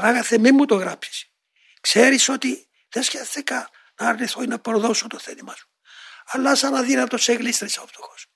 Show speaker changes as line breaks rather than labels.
Πανάγαθε μη μου το γράψεις. Ξέρεις ότι δεν σκέφτηκα να αρνηθώ ή να προδώσω το θέλημα σου. Αλλά σαν αδύνατος σε ο φτωχός.